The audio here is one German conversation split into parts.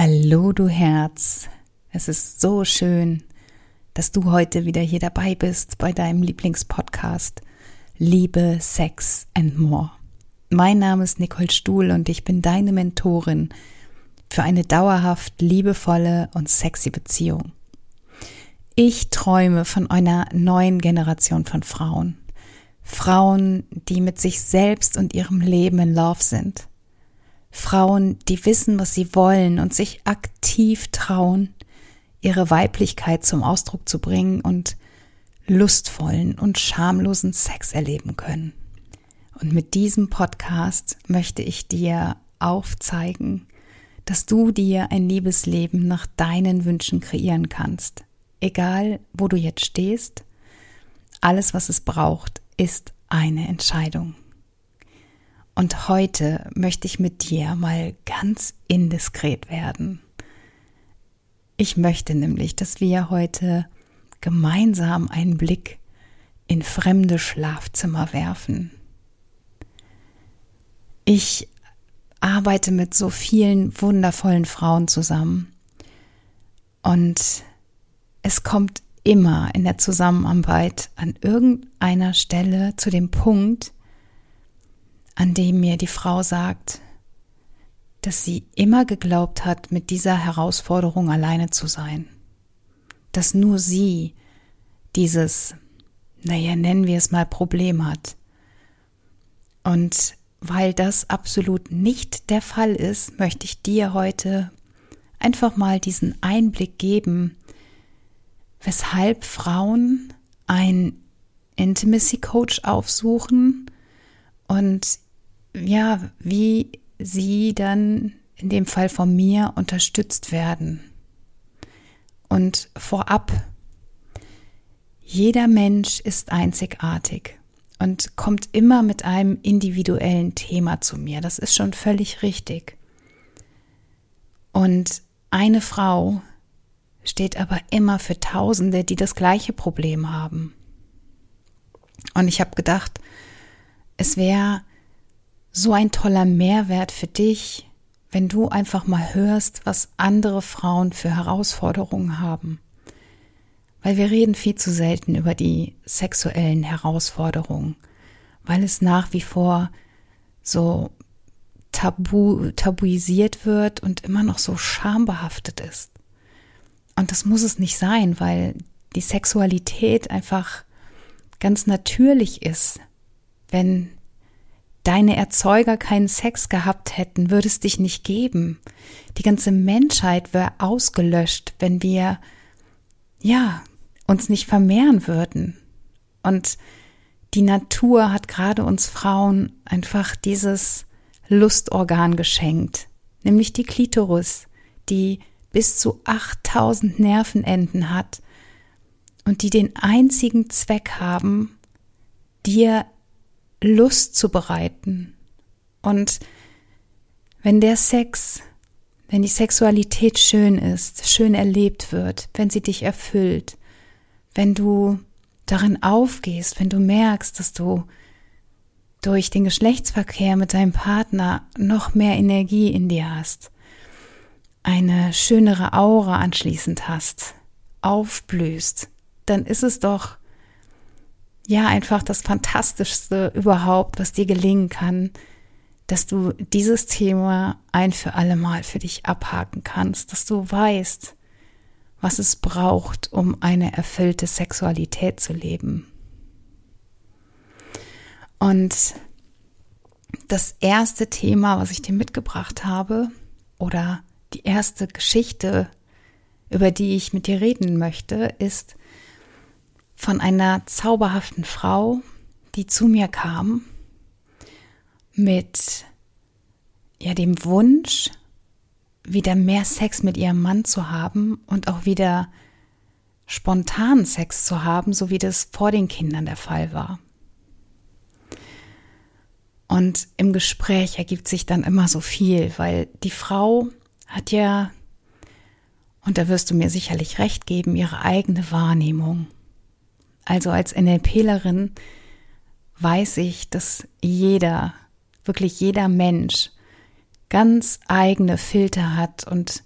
Hallo du Herz, es ist so schön, dass du heute wieder hier dabei bist bei deinem Lieblingspodcast Liebe, Sex and More. Mein Name ist Nicole Stuhl und ich bin deine Mentorin für eine dauerhaft liebevolle und sexy Beziehung. Ich träume von einer neuen Generation von Frauen. Frauen, die mit sich selbst und ihrem Leben in Love sind Frauen, die wissen, was sie wollen und sich aktiv trauen, ihre Weiblichkeit zum Ausdruck zu bringen und lustvollen und schamlosen Sex erleben können. Und mit diesem Podcast möchte ich dir aufzeigen, dass du dir ein Liebesleben nach deinen Wünschen kreieren kannst. Egal, wo du jetzt stehst, alles, was es braucht, ist eine Entscheidung. Und heute möchte ich mit dir mal ganz indiskret werden. Ich möchte nämlich, dass wir heute gemeinsam einen Blick in fremde Schlafzimmer werfen. Ich arbeite mit so vielen wundervollen Frauen zusammen und es kommt immer in der Zusammenarbeit an irgendeiner Stelle zu dem Punkt, an dem mir die Frau sagt, dass sie immer geglaubt hat, mit dieser Herausforderung alleine zu sein. Dass nur sie dieses, naja, nennen wir es mal Problem hat. Und weil das absolut nicht der Fall ist, möchte ich dir heute einfach mal diesen Einblick geben, weshalb Frauen einen Intimacy Coach aufsuchen und ja, wie sie dann in dem Fall von mir unterstützt werden. Und vorab, jeder Mensch ist einzigartig und kommt immer mit einem individuellen Thema zu mir. Das ist schon völlig richtig. Und eine Frau steht aber immer für Tausende, die das gleiche Problem haben. Und ich habe gedacht, es wäre so ein toller Mehrwert für dich, wenn du einfach mal hörst, was andere Frauen für Herausforderungen haben. Weil wir reden viel zu selten über die sexuellen Herausforderungen, weil es nach wie vor so tabu, tabuisiert wird und immer noch so schambehaftet ist. Und das muss es nicht sein, weil die Sexualität einfach ganz natürlich ist, wenn deine Erzeuger keinen Sex gehabt hätten, würde es dich nicht geben. Die ganze Menschheit wäre ausgelöscht, wenn wir, ja, uns nicht vermehren würden. Und die Natur hat gerade uns Frauen einfach dieses Lustorgan geschenkt, nämlich die Klitoris, die bis zu 8000 Nervenenden hat und die den einzigen Zweck haben, dir Lust zu bereiten. Und wenn der Sex, wenn die Sexualität schön ist, schön erlebt wird, wenn sie dich erfüllt, wenn du darin aufgehst, wenn du merkst, dass du durch den Geschlechtsverkehr mit deinem Partner noch mehr Energie in dir hast, eine schönere Aura anschließend hast, aufblühst, dann ist es doch ja einfach das Fantastischste überhaupt, was dir gelingen kann, dass du dieses Thema ein für alle Mal für dich abhaken kannst, dass du weißt, was es braucht, um eine erfüllte Sexualität zu leben. Und das erste Thema, was ich dir mitgebracht habe, oder die erste Geschichte, über die ich mit dir reden möchte, ist von einer zauberhaften Frau, die zu mir kam mit ja dem Wunsch, wieder mehr Sex mit ihrem Mann zu haben und auch wieder spontanen Sex zu haben, so wie das vor den Kindern der Fall war. Und im Gespräch ergibt sich dann immer so viel, weil die Frau hat ja, und da wirst du mir sicherlich recht geben, ihre eigene Wahrnehmung. Also als NLPlerin weiß ich, dass jeder, wirklich jeder Mensch ganz eigene Filter hat und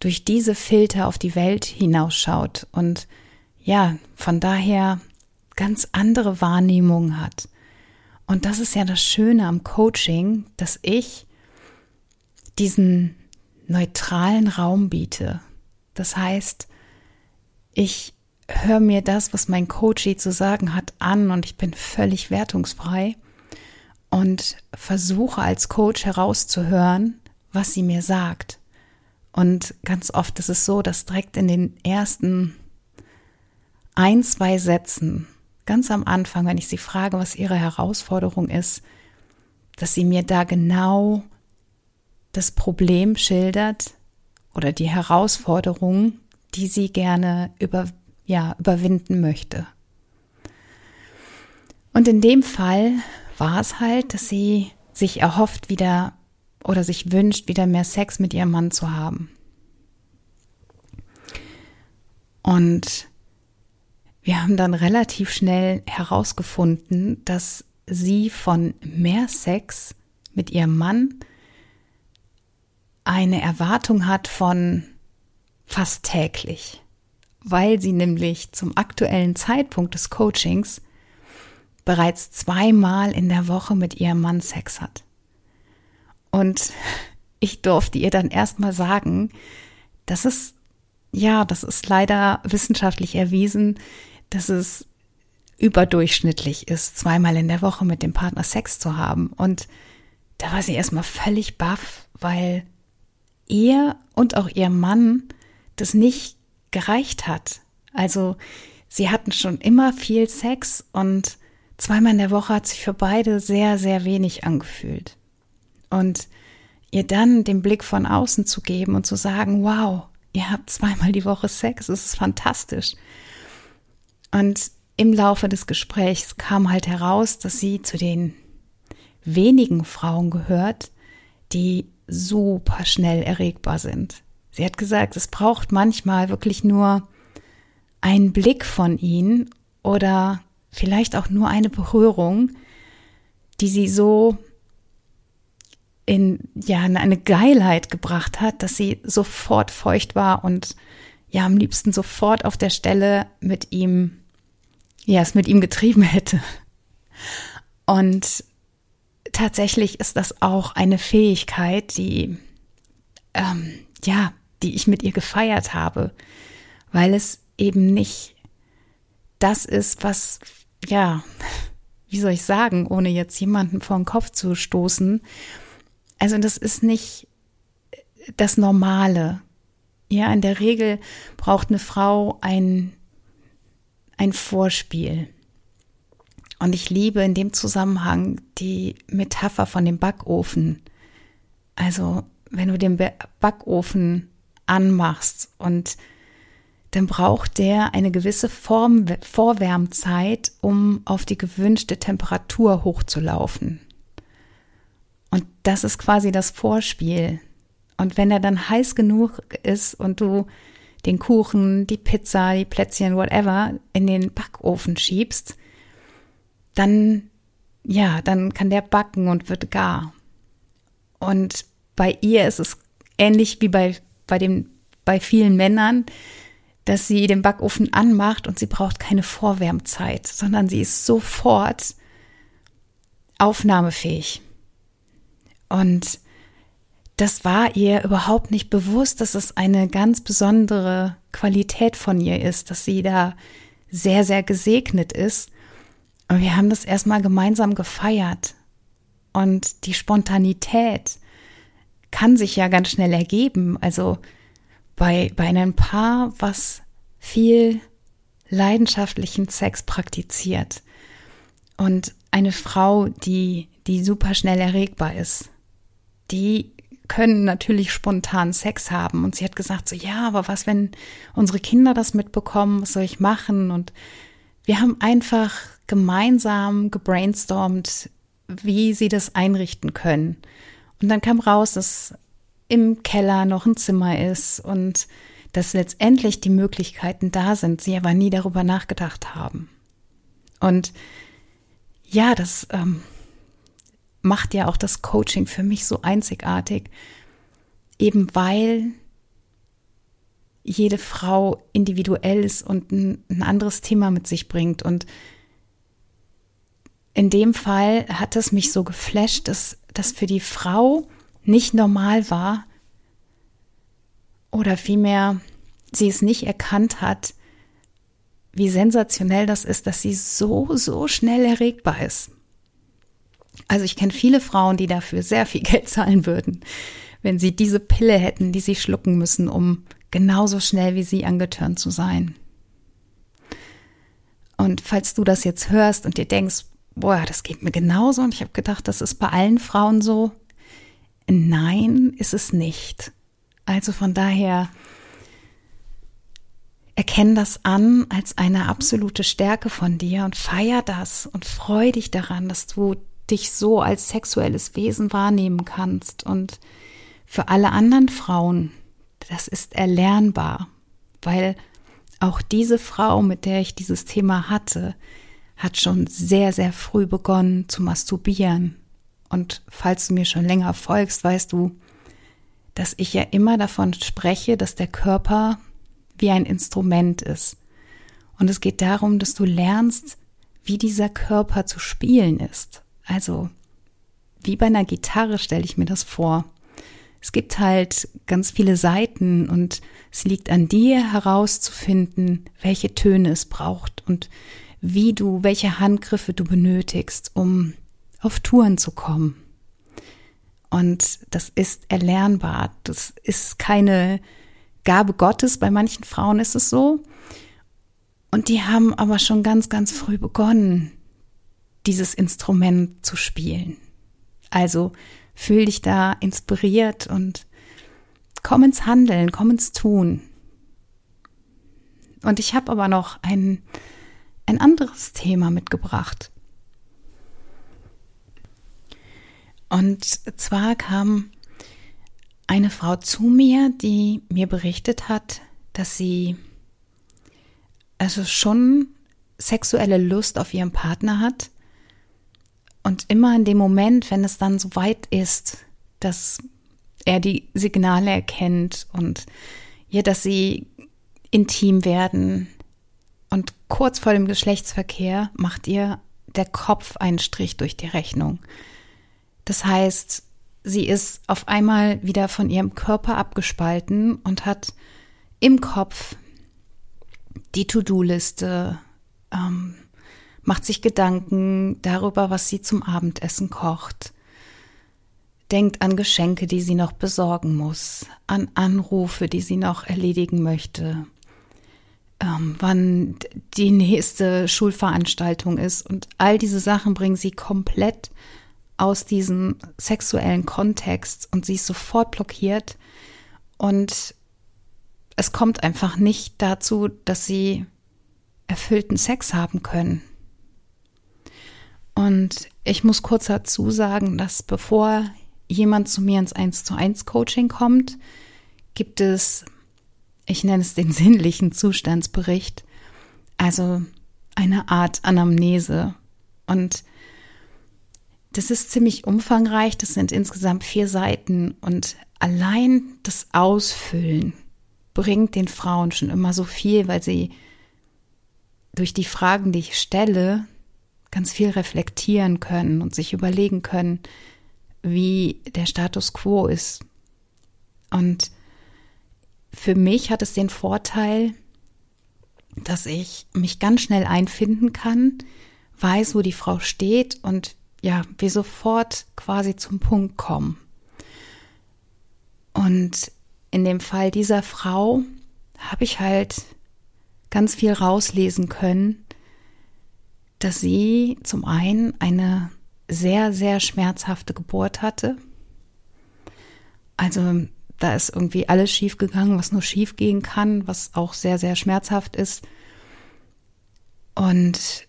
durch diese Filter auf die Welt hinausschaut und ja, von daher ganz andere Wahrnehmungen hat. Und das ist ja das Schöne am Coaching, dass ich diesen neutralen Raum biete. Das heißt, ich höre mir das, was mein Coach zu sagen hat, an und ich bin völlig wertungsfrei und versuche als Coach herauszuhören, was sie mir sagt. Und ganz oft ist es so, dass direkt in den ersten ein, zwei Sätzen, ganz am Anfang, wenn ich sie frage, was ihre Herausforderung ist, dass sie mir da genau das Problem schildert oder die Herausforderung, die sie gerne über, ja, überwinden möchte. Und in dem Fall war es halt, dass sie sich erhofft, wieder oder sich wünscht, wieder mehr Sex mit ihrem Mann zu haben. Und wir haben dann relativ schnell herausgefunden, dass sie von mehr Sex mit ihrem Mann eine Erwartung hat von fast täglich, weil sie nämlich zum aktuellen Zeitpunkt des Coachings bereits zweimal in der Woche mit ihrem Mann Sex hat. Und ich durfte ihr dann erstmal sagen, dass es, ja, das ist leider wissenschaftlich erwiesen, dass es überdurchschnittlich ist, zweimal in der Woche mit dem Partner Sex zu haben. Und da war sie erstmal völlig baff, weil ihr und auch ihr Mann das nicht gereicht hat. Also sie hatten schon immer viel Sex und zweimal in der Woche hat sich für beide sehr, sehr wenig angefühlt. Und ihr dann den Blick von außen zu geben und zu sagen, wow, ihr habt zweimal die Woche Sex, das ist fantastisch. Und im Laufe des Gesprächs kam halt heraus, dass sie zu den wenigen Frauen gehört, die super schnell erregbar sind. Sie hat gesagt, es braucht manchmal wirklich nur einen Blick von ihnen oder vielleicht auch nur eine Berührung, die sie so in ja eine Geilheit gebracht hat, dass sie sofort feucht war und ja am liebsten sofort auf der Stelle mit ihm ja es mit ihm getrieben hätte. Und tatsächlich ist das auch eine Fähigkeit, die ähm, ja, die ich mit ihr gefeiert habe, weil es eben nicht das ist, was ja, wie soll ich sagen, ohne jetzt jemanden vor den Kopf zu stoßen. Also das ist nicht das Normale. Ja, in der Regel braucht eine Frau ein, ein Vorspiel. Und ich liebe in dem Zusammenhang die Metapher von dem Backofen. Also, wenn du den Backofen anmachst und dann braucht der eine gewisse Form, Vorwärmzeit, um auf die gewünschte Temperatur hochzulaufen. Und das ist quasi das Vorspiel. Und wenn er dann heiß genug ist und du den Kuchen, die Pizza, die Plätzchen, whatever, in den Backofen schiebst, dann, ja, dann kann der backen und wird gar. Und bei ihr ist es ähnlich wie bei, bei dem, bei vielen Männern, dass sie den Backofen anmacht und sie braucht keine Vorwärmzeit, sondern sie ist sofort aufnahmefähig. Und das war ihr überhaupt nicht bewusst, dass es eine ganz besondere Qualität von ihr ist, dass sie da sehr, sehr gesegnet ist. Und wir haben das erstmal gemeinsam gefeiert. Und die Spontanität kann sich ja ganz schnell ergeben. Also bei, bei einem Paar, was viel leidenschaftlichen Sex praktiziert und eine Frau, die, die super schnell erregbar ist, die können natürlich spontan Sex haben. Und sie hat gesagt, so, ja, aber was, wenn unsere Kinder das mitbekommen, was soll ich machen? Und wir haben einfach gemeinsam gebrainstormt, wie sie das einrichten können. Und dann kam raus, dass im Keller noch ein Zimmer ist und dass letztendlich die Möglichkeiten da sind, sie aber nie darüber nachgedacht haben. Und ja, das ähm, macht ja auch das Coaching für mich so einzigartig, eben weil jede Frau individuell ist und ein, ein anderes Thema mit sich bringt. Und in dem Fall hat es mich so geflasht, dass das für die Frau nicht normal war oder vielmehr sie es nicht erkannt hat, wie sensationell das ist, dass sie so, so schnell erregbar ist. Also ich kenne viele Frauen, die dafür sehr viel Geld zahlen würden, wenn sie diese Pille hätten, die sie schlucken müssen, um genauso schnell wie sie angetörnt zu sein. Und falls du das jetzt hörst und dir denkst, boah, das geht mir genauso und ich habe gedacht, das ist bei allen Frauen so, nein, ist es nicht. Also von daher erkenn das an als eine absolute Stärke von dir und feier das und freu dich daran, dass du dich so als sexuelles Wesen wahrnehmen kannst. Und für alle anderen Frauen, das ist erlernbar, weil auch diese Frau, mit der ich dieses Thema hatte, hat schon sehr, sehr früh begonnen zu masturbieren. Und falls du mir schon länger folgst, weißt du, dass ich ja immer davon spreche, dass der Körper wie ein Instrument ist. Und es geht darum, dass du lernst, wie dieser Körper zu spielen ist. Also wie bei einer Gitarre stelle ich mir das vor. Es gibt halt ganz viele Seiten und es liegt an dir herauszufinden, welche Töne es braucht und wie du, welche Handgriffe du benötigst, um auf Touren zu kommen. Und das ist erlernbar. Das ist keine Gabe Gottes. Bei manchen Frauen ist es so. Und die haben aber schon ganz, ganz früh begonnen, dieses Instrument zu spielen. Also fühl dich da inspiriert und komm ins Handeln, komm ins Tun. Und ich habe aber noch ein, ein anderes Thema mitgebracht. Und zwar kam eine Frau zu mir, die mir berichtet hat, dass sie also schon sexuelle Lust auf ihren Partner hat und immer in dem Moment, wenn es dann so weit ist, dass er die Signale erkennt und ja, dass sie intim werden und kurz vor dem Geschlechtsverkehr macht ihr der Kopf einen Strich durch die Rechnung. Das heißt, sie ist auf einmal wieder von ihrem Körper abgespalten und hat im Kopf die To-Do-Liste, ähm, macht sich Gedanken darüber, was sie zum Abendessen kocht, denkt an Geschenke, die sie noch besorgen muss, an Anrufe, die sie noch erledigen möchte, ähm, wann die nächste Schulveranstaltung ist und all diese Sachen bringen sie komplett aus diesem sexuellen Kontext und sie ist sofort blockiert und es kommt einfach nicht dazu, dass sie erfüllten Sex haben können. Und ich muss kurz dazu sagen, dass bevor jemand zu mir ins 1 zu 1 Coaching kommt, gibt es, ich nenne es den sinnlichen Zustandsbericht, also eine Art Anamnese. Und das ist ziemlich umfangreich, das sind insgesamt vier Seiten und allein das Ausfüllen bringt den Frauen schon immer so viel, weil sie durch die Fragen, die ich stelle, ganz viel reflektieren können und sich überlegen können, wie der Status quo ist. Und für mich hat es den Vorteil, dass ich mich ganz schnell einfinden kann, weiß, wo die Frau steht und ja, wir sofort quasi zum Punkt kommen. Und in dem Fall dieser Frau habe ich halt ganz viel rauslesen können, dass sie zum einen eine sehr, sehr schmerzhafte Geburt hatte. Also da ist irgendwie alles schief gegangen, was nur schief gehen kann, was auch sehr, sehr schmerzhaft ist. Und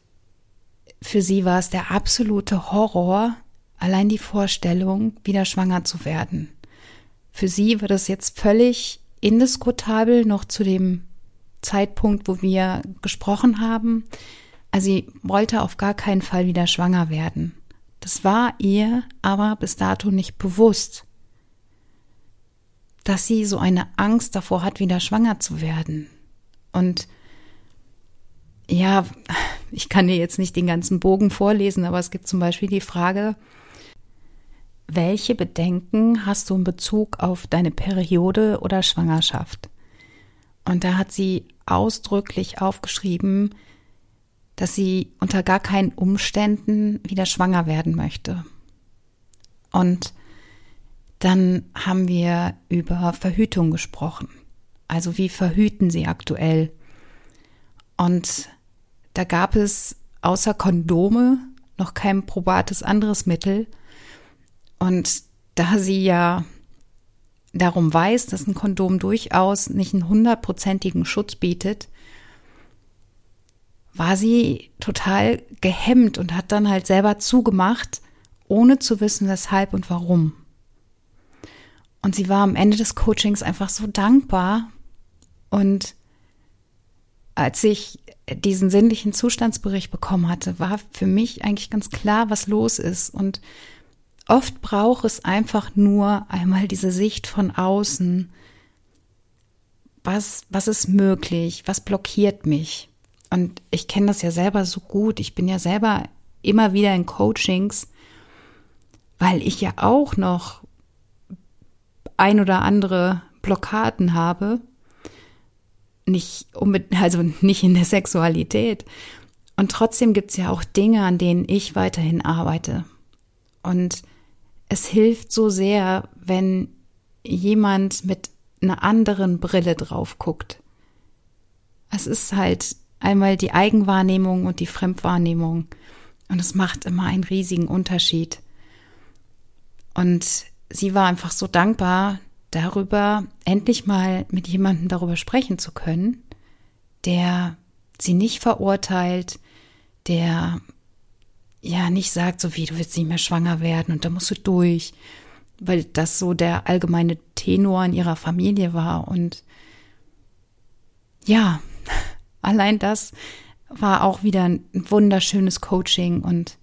für sie war es der absolute Horror, allein die Vorstellung, wieder schwanger zu werden. Für sie war das jetzt völlig indiskutabel noch zu dem Zeitpunkt, wo wir gesprochen haben. Also sie wollte auf gar keinen Fall wieder schwanger werden. Das war ihr aber bis dato nicht bewusst. Dass sie so eine Angst davor hat, wieder schwanger zu werden. Und ja, ich kann dir jetzt nicht den ganzen Bogen vorlesen, aber es gibt zum Beispiel die Frage, welche Bedenken hast du in Bezug auf deine Periode oder Schwangerschaft? Und da hat sie ausdrücklich aufgeschrieben, dass sie unter gar keinen Umständen wieder schwanger werden möchte. Und dann haben wir über Verhütung gesprochen. Also wie verhüten sie aktuell? Und da gab es außer Kondome noch kein probates anderes Mittel. Und da sie ja darum weiß, dass ein Kondom durchaus nicht einen hundertprozentigen Schutz bietet, war sie total gehemmt und hat dann halt selber zugemacht, ohne zu wissen, weshalb und warum. Und sie war am Ende des Coachings einfach so dankbar. Und als ich diesen sinnlichen Zustandsbericht bekommen hatte, war für mich eigentlich ganz klar, was los ist. Und oft braucht es einfach nur einmal diese Sicht von außen. Was, was ist möglich? Was blockiert mich? Und ich kenne das ja selber so gut. Ich bin ja selber immer wieder in Coachings, weil ich ja auch noch ein oder andere Blockaden habe nicht also nicht in der Sexualität. Und trotzdem gibt es ja auch Dinge, an denen ich weiterhin arbeite. Und es hilft so sehr, wenn jemand mit einer anderen Brille drauf guckt. Es ist halt einmal die Eigenwahrnehmung und die Fremdwahrnehmung. Und es macht immer einen riesigen Unterschied. Und sie war einfach so dankbar, darüber, endlich mal mit jemandem darüber sprechen zu können, der sie nicht verurteilt, der ja nicht sagt, so wie du willst nicht mehr schwanger werden und da musst du durch, weil das so der allgemeine Tenor in ihrer Familie war und ja, allein das war auch wieder ein wunderschönes Coaching und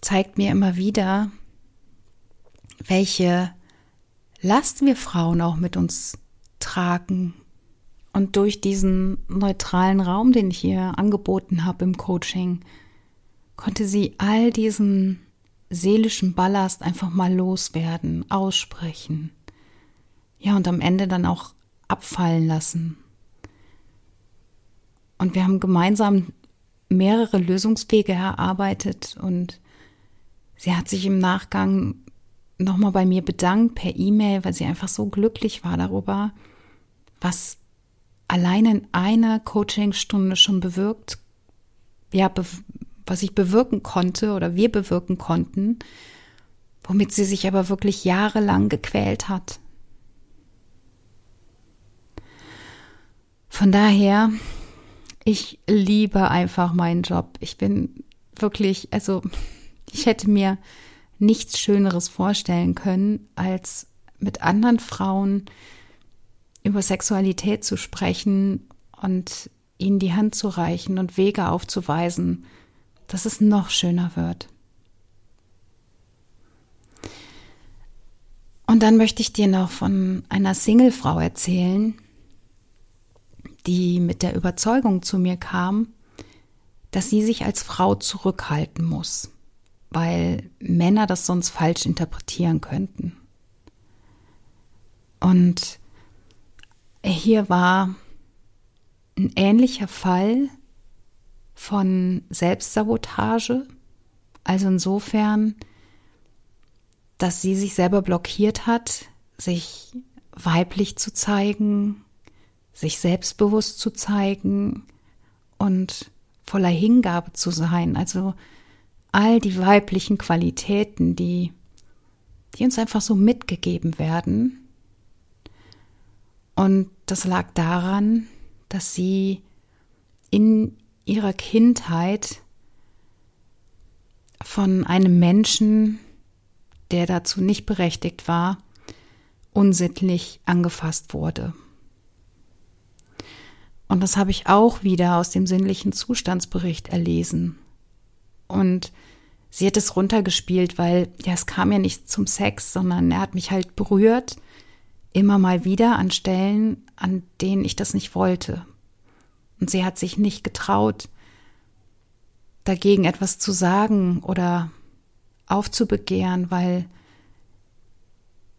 zeigt mir immer wieder, welche Last wir Frauen auch mit uns tragen. Und durch diesen neutralen Raum, den ich ihr angeboten habe im Coaching, konnte sie all diesen seelischen Ballast einfach mal loswerden, aussprechen. Ja, und am Ende dann auch abfallen lassen. Und wir haben gemeinsam mehrere Lösungswege erarbeitet und sie hat sich im Nachgang nochmal bei mir bedankt per E-Mail, weil sie einfach so glücklich war darüber, was allein in einer Coachingstunde schon bewirkt, ja, be was ich bewirken konnte oder wir bewirken konnten, womit sie sich aber wirklich jahrelang gequält hat. Von daher, ich liebe einfach meinen Job. Ich bin wirklich, also ich hätte mir nichts Schöneres vorstellen können, als mit anderen Frauen über Sexualität zu sprechen und ihnen die Hand zu reichen und Wege aufzuweisen, dass es noch schöner wird. Und dann möchte ich dir noch von einer Singlefrau erzählen, die mit der Überzeugung zu mir kam, dass sie sich als Frau zurückhalten muss weil Männer das sonst falsch interpretieren könnten. Und hier war ein ähnlicher Fall von Selbstsabotage, also insofern, dass sie sich selber blockiert hat, sich weiblich zu zeigen, sich selbstbewusst zu zeigen und voller Hingabe zu sein, also all die weiblichen Qualitäten, die, die uns einfach so mitgegeben werden. Und das lag daran, dass sie in ihrer Kindheit von einem Menschen, der dazu nicht berechtigt war, unsittlich angefasst wurde. Und das habe ich auch wieder aus dem sinnlichen Zustandsbericht erlesen. Und sie hat es runtergespielt, weil ja, es kam ja nicht zum Sex, sondern er hat mich halt berührt immer mal wieder an Stellen, an denen ich das nicht wollte. Und sie hat sich nicht getraut, dagegen etwas zu sagen oder aufzubegehren, weil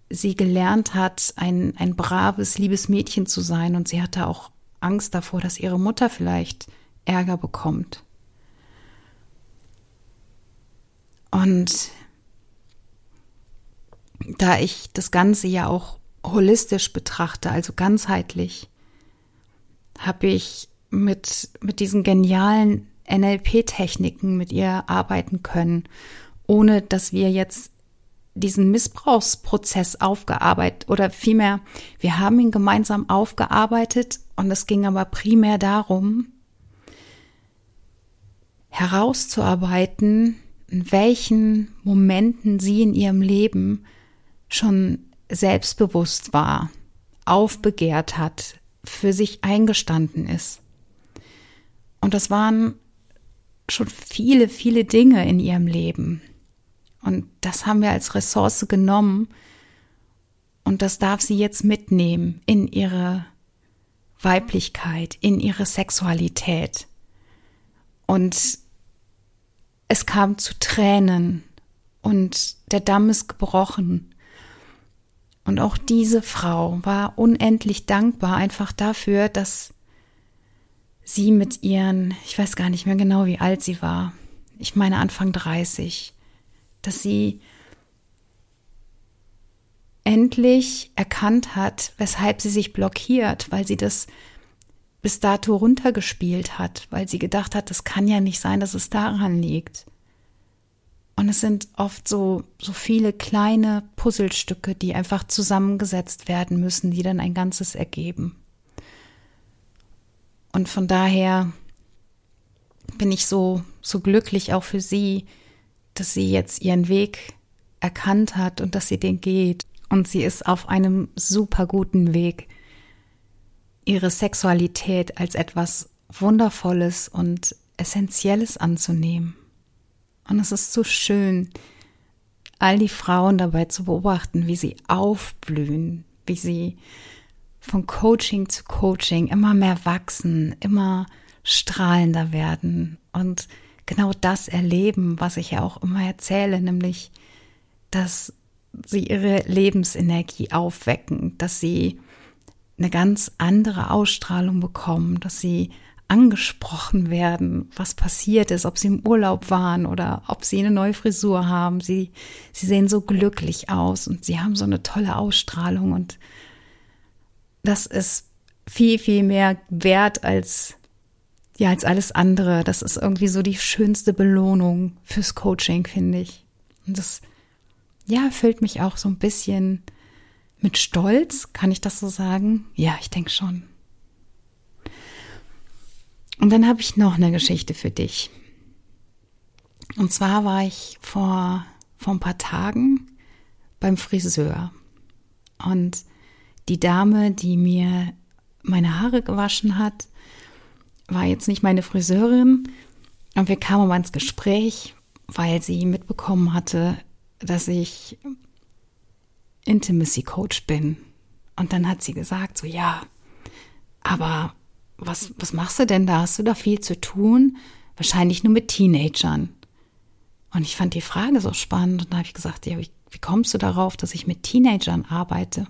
sie gelernt hat, ein, ein braves, liebes Mädchen zu sein und sie hatte auch Angst davor, dass ihre Mutter vielleicht Ärger bekommt. Und da ich das Ganze ja auch holistisch betrachte, also ganzheitlich, habe ich mit, mit diesen genialen NLP-Techniken mit ihr arbeiten können, ohne dass wir jetzt diesen Missbrauchsprozess aufgearbeitet oder vielmehr, wir haben ihn gemeinsam aufgearbeitet und es ging aber primär darum, herauszuarbeiten, in welchen Momenten sie in ihrem Leben schon selbstbewusst war, aufbegehrt hat, für sich eingestanden ist. Und das waren schon viele, viele Dinge in ihrem Leben. Und das haben wir als Ressource genommen. Und das darf sie jetzt mitnehmen in ihre Weiblichkeit, in ihre Sexualität. Und es kam zu Tränen und der Damm ist gebrochen. Und auch diese Frau war unendlich dankbar einfach dafür, dass sie mit ihren, ich weiß gar nicht mehr genau, wie alt sie war, ich meine Anfang 30, dass sie endlich erkannt hat, weshalb sie sich blockiert, weil sie das bis dato runtergespielt hat, weil sie gedacht hat, das kann ja nicht sein, dass es daran liegt. Und es sind oft so, so viele kleine Puzzlestücke, die einfach zusammengesetzt werden müssen, die dann ein Ganzes ergeben. Und von daher bin ich so, so glücklich auch für sie, dass sie jetzt ihren Weg erkannt hat und dass sie den geht. Und sie ist auf einem super guten Weg, ihre Sexualität als etwas Wundervolles und Essentielles anzunehmen. Und es ist so schön, all die Frauen dabei zu beobachten, wie sie aufblühen, wie sie von Coaching zu Coaching immer mehr wachsen, immer strahlender werden und genau das erleben, was ich ja auch immer erzähle, nämlich, dass sie ihre Lebensenergie aufwecken, dass sie eine ganz andere Ausstrahlung bekommen, dass sie angesprochen werden, was passiert ist, ob sie im Urlaub waren oder ob sie eine neue Frisur haben. Sie, sie sehen so glücklich aus und sie haben so eine tolle Ausstrahlung und das ist viel, viel mehr wert als, ja, als alles andere. Das ist irgendwie so die schönste Belohnung fürs Coaching, finde ich. Und das, ja, füllt mich auch so ein bisschen mit Stolz. Kann ich das so sagen? Ja, ich denke schon. Und dann habe ich noch eine Geschichte für dich. Und zwar war ich vor, vor ein paar Tagen beim Friseur. Und die Dame, die mir meine Haare gewaschen hat, war jetzt nicht meine Friseurin. Und wir kamen aber ins Gespräch, weil sie mitbekommen hatte, dass ich Intimacy Coach bin. Und dann hat sie gesagt, so ja, aber was, was machst du denn da? Hast du da viel zu tun? Wahrscheinlich nur mit Teenagern. Und ich fand die Frage so spannend und da habe ich gesagt, ja, wie, wie kommst du darauf, dass ich mit Teenagern arbeite?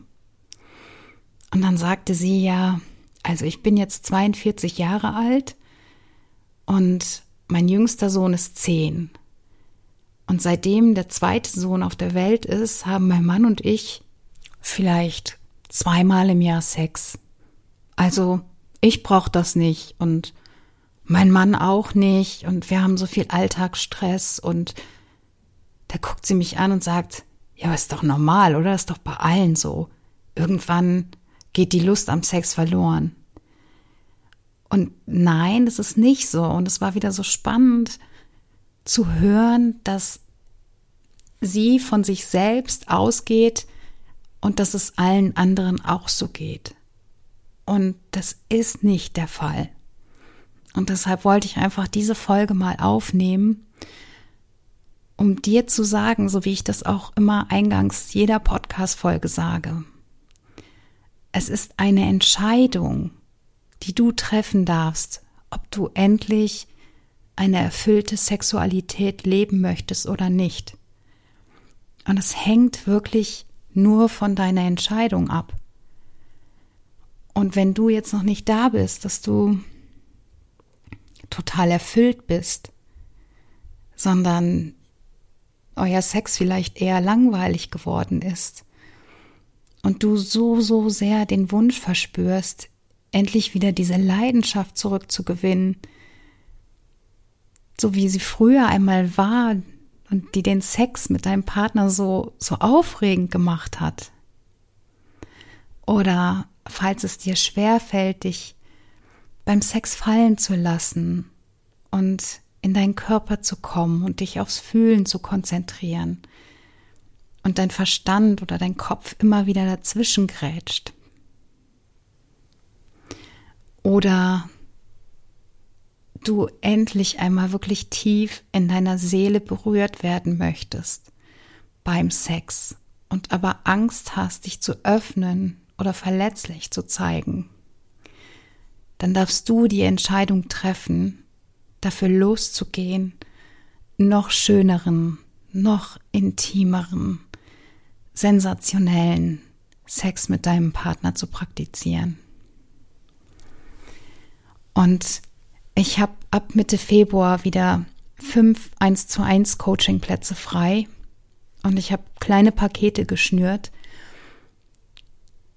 Und dann sagte sie ja, also ich bin jetzt 42 Jahre alt und mein jüngster Sohn ist 10. Und seitdem der zweite Sohn auf der Welt ist, haben mein Mann und ich vielleicht zweimal im Jahr Sex. Also ich brauche das nicht und mein Mann auch nicht und wir haben so viel Alltagsstress und da guckt sie mich an und sagt, ja, ist doch normal, oder? Ist doch bei allen so. Irgendwann geht die Lust am Sex verloren. Und nein, das ist nicht so. Und es war wieder so spannend zu hören, dass sie von sich selbst ausgeht und dass es allen anderen auch so geht. Und das ist nicht der Fall. Und deshalb wollte ich einfach diese Folge mal aufnehmen, um dir zu sagen, so wie ich das auch immer eingangs jeder Podcast-Folge sage. Es ist eine Entscheidung, die du treffen darfst, ob du endlich eine erfüllte Sexualität leben möchtest oder nicht. Und es hängt wirklich nur von deiner Entscheidung ab. Und wenn du jetzt noch nicht da bist, dass du total erfüllt bist, sondern euer Sex vielleicht eher langweilig geworden ist und du so, so sehr den Wunsch verspürst, endlich wieder diese Leidenschaft zurückzugewinnen, so wie sie früher einmal war und die den Sex mit deinem Partner so, so aufregend gemacht hat. Oder falls es dir schwerfällt, dich beim Sex fallen zu lassen und in deinen Körper zu kommen und dich aufs Fühlen zu konzentrieren und dein Verstand oder dein Kopf immer wieder dazwischen grätscht. Oder du endlich einmal wirklich tief in deiner Seele berührt werden möchtest beim Sex und aber Angst hast, dich zu öffnen oder verletzlich zu zeigen, dann darfst du die Entscheidung treffen, dafür loszugehen, noch schöneren, noch intimeren, sensationellen Sex mit deinem Partner zu praktizieren. Und ich habe ab Mitte Februar wieder fünf 1 zu 1 Coaching Plätze frei und ich habe kleine Pakete geschnürt,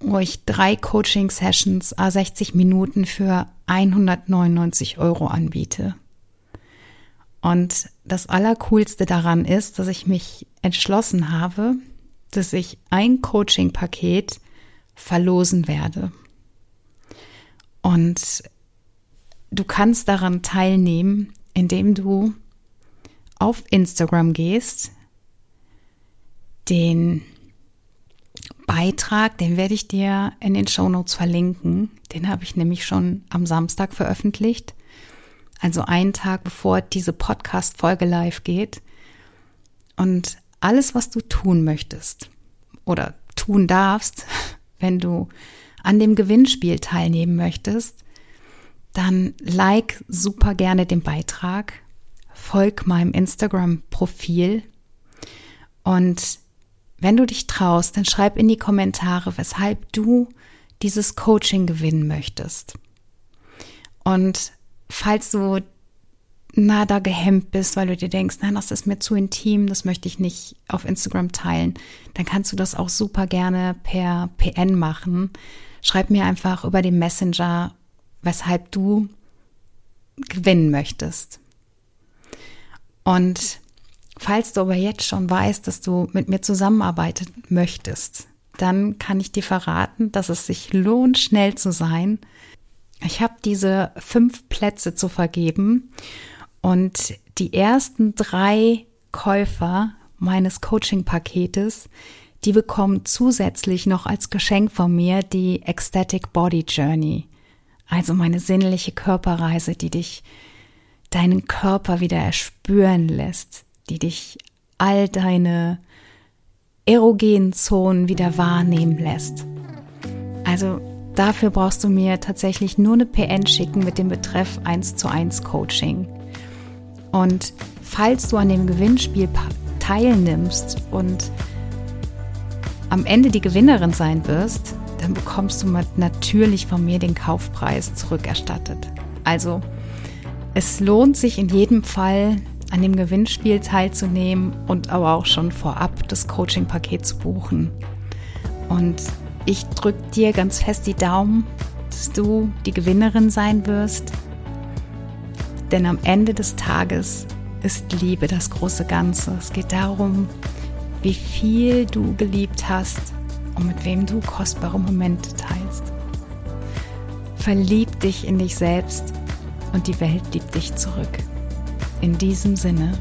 wo ich drei Coaching Sessions a 60 Minuten für 199 Euro anbiete. Und das Allercoolste daran ist, dass ich mich entschlossen habe, dass ich ein Coaching-Paket verlosen werde. Und du kannst daran teilnehmen, indem du auf Instagram gehst, den Beitrag, den werde ich dir in den Show Notes verlinken. Den habe ich nämlich schon am Samstag veröffentlicht. Also einen Tag bevor diese Podcast-Folge live geht. Und alles, was du tun möchtest oder tun darfst, wenn du an dem Gewinnspiel teilnehmen möchtest, dann like super gerne den Beitrag, folg meinem Instagram-Profil und wenn du dich traust, dann schreib in die Kommentare, weshalb du dieses Coaching gewinnen möchtest. Und falls du na da gehemmt bist, weil du dir denkst, nein, das ist mir zu intim, das möchte ich nicht auf Instagram teilen, dann kannst du das auch super gerne per PN machen. Schreib mir einfach über den Messenger weshalb du gewinnen möchtest. Und falls du aber jetzt schon weißt, dass du mit mir zusammenarbeiten möchtest, dann kann ich dir verraten, dass es sich lohnt, schnell zu sein. Ich habe diese fünf Plätze zu vergeben und die ersten drei Käufer meines Coaching-Paketes, die bekommen zusätzlich noch als Geschenk von mir die Ecstatic Body Journey. Also meine sinnliche Körperreise, die dich deinen Körper wieder erspüren lässt, die dich all deine erogenen Zonen wieder wahrnehmen lässt. Also dafür brauchst du mir tatsächlich nur eine PN schicken mit dem Betreff 1 zu 1 Coaching. Und falls du an dem Gewinnspiel teilnimmst und am Ende die Gewinnerin sein wirst, dann bekommst du natürlich von mir den Kaufpreis zurückerstattet. Also es lohnt sich in jedem Fall, an dem Gewinnspiel teilzunehmen und aber auch schon vorab das Coaching-Paket zu buchen. Und ich drücke dir ganz fest die Daumen, dass du die Gewinnerin sein wirst. Denn am Ende des Tages ist Liebe das große Ganze. Es geht darum, wie viel du geliebt hast und mit wem du kostbare Momente teilst. Verlieb dich in dich selbst und die Welt liebt dich zurück. In diesem Sinne,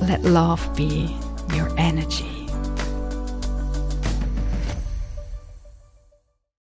let love be your energy.